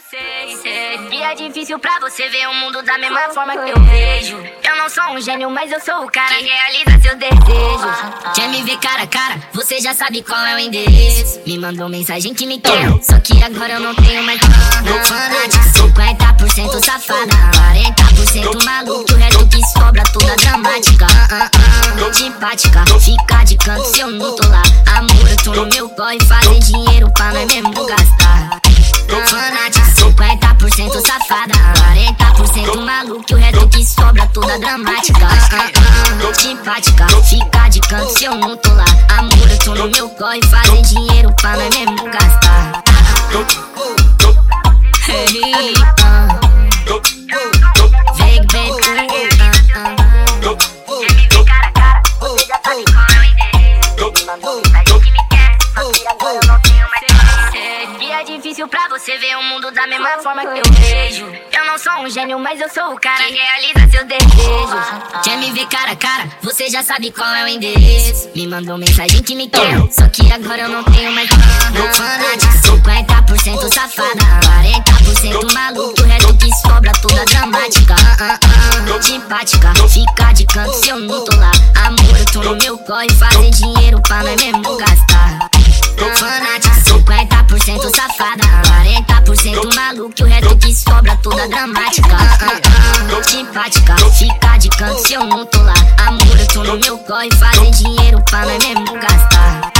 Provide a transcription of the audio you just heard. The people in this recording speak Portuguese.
Sei, sei. E é difícil pra você ver o mundo da mesma forma que eu vejo. Eu não sou um gênio, mas eu sou o cara que realiza seus desejos. Quer me ver cara a cara? Você já sabe qual é o endereço. Me mandou mensagem que me quer, só que agora eu não tenho mais nada. Fanática, 50% safada, 40% maluco, o resto que sobra toda dramática. Simpática, fica de canto se eu não tô lá. Amor, eu tô no meu corre, fazer dinheiro pra nós mesmo gastar. Simpática, fica de canto se eu não tô lá. Amor, eu tô no meu corre, fazer dinheiro pra nós mesmo gastar. Difícil pra você ver o mundo da mesma forma que eu vejo. Eu não sou um gênio, mas eu sou o cara que realiza seus desejos. Quer me ver cara a cara? Você já sabe qual é o endereço. Me mandou mensagem que me quer, só que agora eu não tenho mais nada. Fanática, 50% safada, 40% maluco, o resto que sobra toda dramática. Ah. Simpática, fica de canto se eu não tô lá. Amor, eu tô no meu corre, fazer dinheiro pra nós mesmo gastar. toda dramática. Tô simpática, fica de canto se eu não tô lá. Amor, eu tô no meu corpo e fazem dinheiro pra não é mesmo gastar.